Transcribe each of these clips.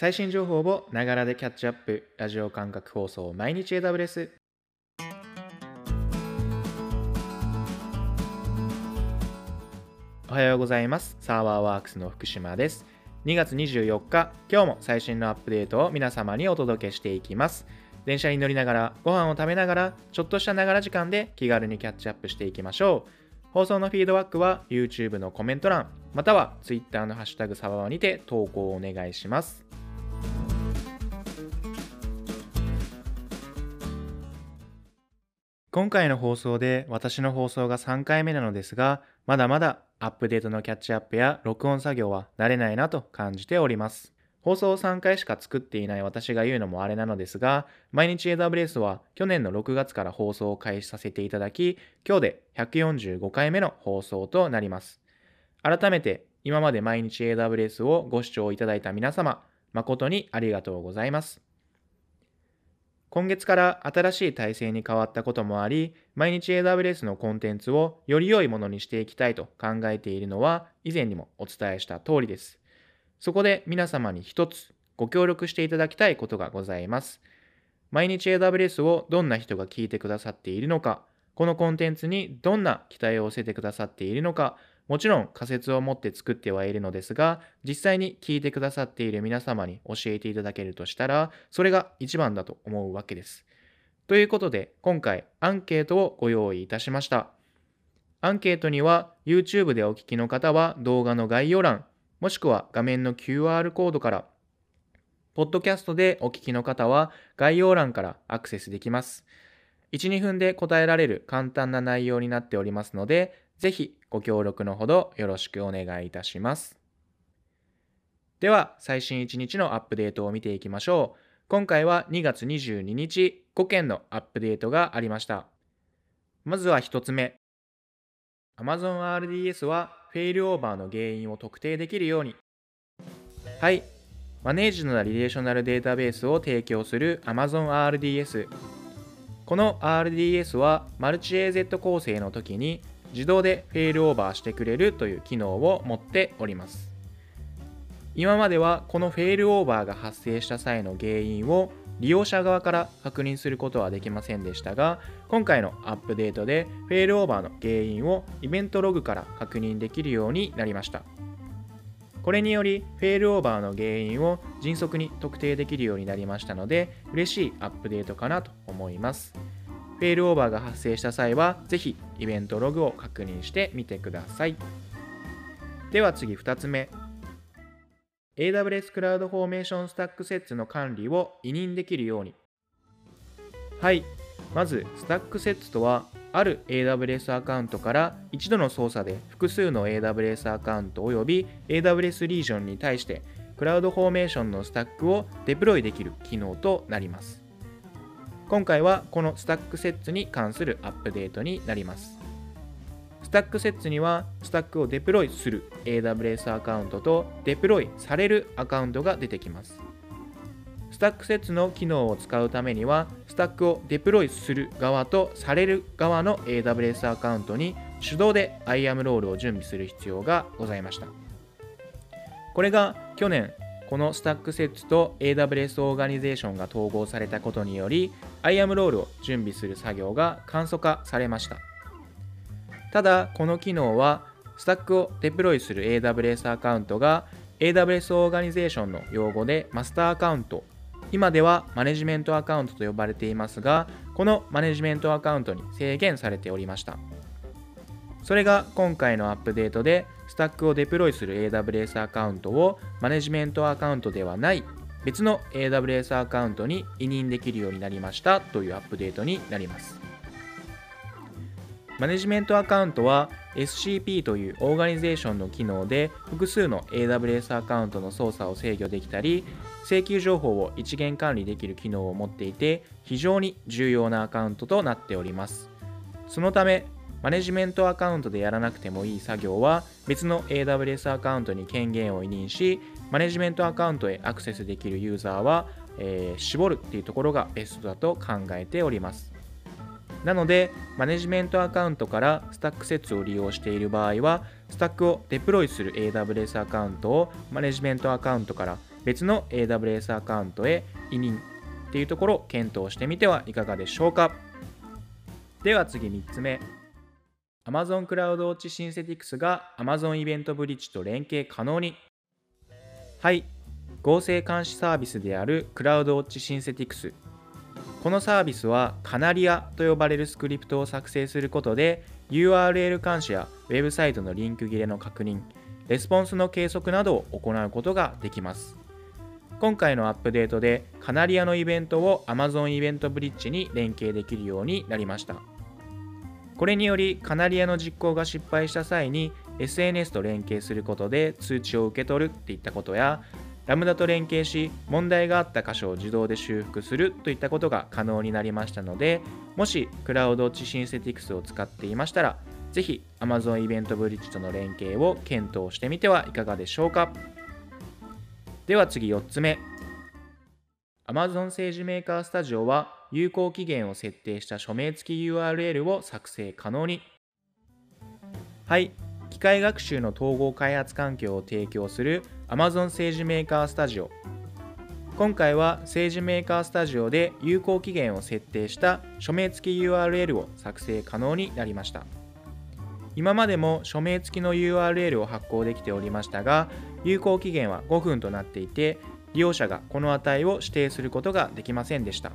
最新情報をながらでキャッチアップ。ラジオ感覚放送毎日 AWS おはようございます。サーバーワークスの福島です。2月24日今日も最新のアップデートを皆様にお届けしていきます。電車に乗りながらご飯を食べながらちょっとしたながら時間で気軽にキャッチアップしていきましょう。放送のフィードバックは YouTube のコメント欄または Twitter のハッシュタグサバワにて投稿をお願いします。今回の放送で私の放送が3回目なのですが、まだまだアップデートのキャッチアップや録音作業は慣れないなと感じております。放送を3回しか作っていない私が言うのもあれなのですが、毎日 AWS は去年の6月から放送を開始させていただき、今日で145回目の放送となります。改めて今まで毎日 AWS をご視聴いただいた皆様、誠にありがとうございます。今月から新しい体制に変わったこともあり、毎日 AWS のコンテンツをより良いものにしていきたいと考えているのは以前にもお伝えした通りです。そこで皆様に一つご協力していただきたいことがございます。毎日 AWS をどんな人が聞いてくださっているのか、このコンテンツにどんな期待を寄せてくださっているのか、もちろん仮説を持って作ってはいるのですが、実際に聞いてくださっている皆様に教えていただけるとしたら、それが一番だと思うわけです。ということで、今回アンケートをご用意いたしました。アンケートには YouTube でお聞きの方は動画の概要欄、もしくは画面の QR コードから、ポッドキャストでお聞きの方は概要欄からアクセスできます。1、2分で答えられる簡単な内容になっておりますので、ぜひご協力のほどよろしくお願いいたします。では、最新1日のアップデートを見ていきましょう。今回は2月22日、5件のアップデートがありました。まずは1つ目。Amazon RDS はフェイルオーバーの原因を特定できるように。はい。マネージドなリレーショナルデータベースを提供する Amazon RDS。この RDS はマルチ AZ 構成の時に自動でフェイルオーバーしてくれるという機能を持っております。今まではこのフェイルオーバーが発生した際の原因を利用者側から確認することはできませんでしたが今回のアップデートでフェイルオーバーの原因をイベントログから確認できるようになりましたこれによりフェイルオーバーの原因を迅速に特定できるようになりましたので嬉しいアップデートかなと思いますフェイルオーバーが発生した際は、ぜひイベントログを確認してみてください。では次2つ目。AWS CloudFormation StackSets の管理を委任できるように。はい。まず、 StackSets とは、ある AWS アカウントから一度の操作で複数の AWS アカウント及び AWS リージョンに対してCloudFormation のスタックをデプロイできる機能となります。今回はこの StackSets に関するアップデートになります。 StackSets にはスタックをデプロイする AWS アカウントとデプロイされるアカウントが出てきます。 StackSets の機能を使うためにはスタックをデプロイする側とされる側の AWS アカウントに手動で IAM ロールを準備する必要がございました。これが去年このスタックセッツと AWS オーガニゼーションが統合されたことにより IAM ロールを準備する作業が簡素化されました。ただこの機能はスタックをデプロイする AWS アカウントが AWS オーガニゼーションの用語でマスターアカウント今ではマネジメントアカウントと呼ばれていますがこのマネジメントアカウントに制限されておりました。それが今回のアップデートでスタックをデプロイする AWS アカウントをマネジメントアカウントではない別の AWS アカウントに委任できるようになりましたというアップデートになります。マネジメントアカウントは SCP というオーガニゼーションの機能で複数の AWS アカウントの操作を制御できたり請求情報を一元管理できる機能を持っていて非常に重要なアカウントとなっておりますそのためマネジメントアカウントでやらなくてもいい作業は別の AWS アカウントに権限を委任しマネジメントアカウントへアクセスできるユーザーは、えー、絞るっていうところがベストだと考えております。なのでマネジメントアカウントからスタックセッツを利用している場合はスタックをデプロイする AWS アカウントをマネジメントアカウントから別の AWS アカウントへ委任っていうところを検討してみてはいかがでしょうか。では次3つ目。Amazon クラウドウォッチシンセティクスが Amazon イベントブリッジと連携可能に。はい。合成監視サービスであるクラウドウォッチシンセティクスこのサービスはカナリアと呼ばれるスクリプトを作成することで URL 監視やウェブサイトのリンク切れの確認レスポンスの計測などを行うことができます。今回のアップデートでカナリアのイベントを Amazon イベントブリッジに連携できるようになりました。これによりカナリアの実行が失敗した際に SNS と連携することで通知を受け取るっていったことやラムダと連携し問題があった箇所を自動で修復するといったことが可能になりましたのでもしクラウドチシンセティクスを使っていましたらぜひ Amazon イベントブリッジとの連携を検討してみてはいかがでしょうか。では次4つ目。Amazon 政治メーカースタジオは有効期限を設定した署名付き URL を作成可能に。はい。機械学習の統合開発環境を提供する Amazon 政治メーカースタジオ。今回は政治メーカースタジオで有効期限を設定した署名付き URL を作成可能になりました。今までも署名付きの URL を発行できておりましたが有効期限は5分となっていて利用者がこの値を指定することができませんでした。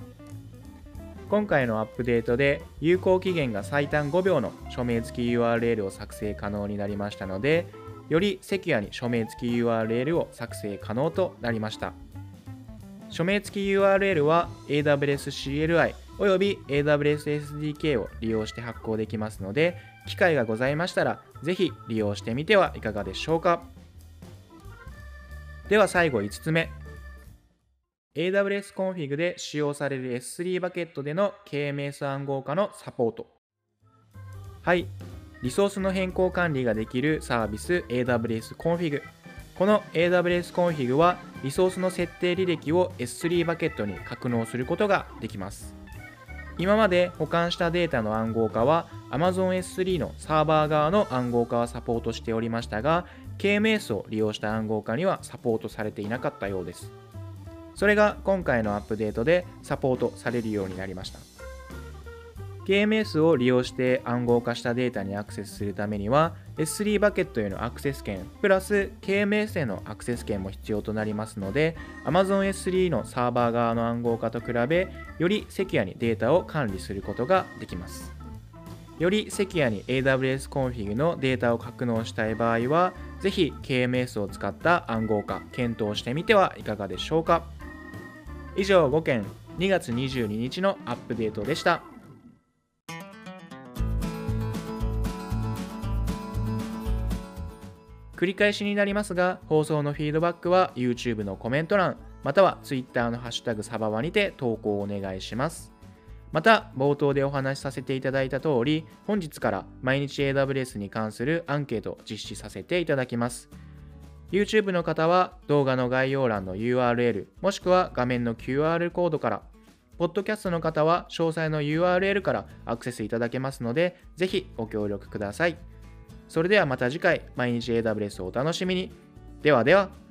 今回のアップデートで有効期限が最短5秒の署名付き URL を作成可能になりましたのでよりセキュアに署名付き URL を作成可能となりました。署名付き URL は AWS CLI および AWS SDK を利用して発行できますので機会がございましたらぜひ利用してみてはいかがでしょうか。では最後5つ目。AWS コンフィグで使用される S3 バケットでの KMS 暗号化のサポート。はい、リソースの変更管理ができるサービス AWS コンフィグ。この AWS コンフィグはリソースの設定履歴を S3 バケットに格納することができます。今まで保管したデータの暗号化は Amazon S3 のサーバー側の暗号化はサポートしておりましたが KMS を利用した暗号化にはサポートされていなかったようです。それが今回のアップデートでサポートされるようになりました。KMS を利用して暗号化したデータにアクセスするためには S3 バケットへのアクセス権プラス KMS へのアクセス権も必要となりますので Amazon S3 のサーバー側の暗号化と比べよりセキュアにデータを管理することができます。よりセキュアに AWS コンフィグのデータを格納したい場合はぜひ KMS を使った暗号化検討してみてはいかがでしょうか。以上5件2月22日のアップデートでした。繰り返しになりますが放送のフィードバックは YouTube のコメント欄または Twitter のハッシュタグサバワにて投稿をお願いします。また冒頭でお話しさせていただいた通り本日から毎日 AWS に関するアンケート実施させていただきます。YouTube の方は動画の概要欄の URL もしくは画面の QR コードから、podcast の方は詳細の URL からアクセスいただけますので、ぜひご協力ください。それではまた次回、毎日 AWS をお楽しみに。ではでは。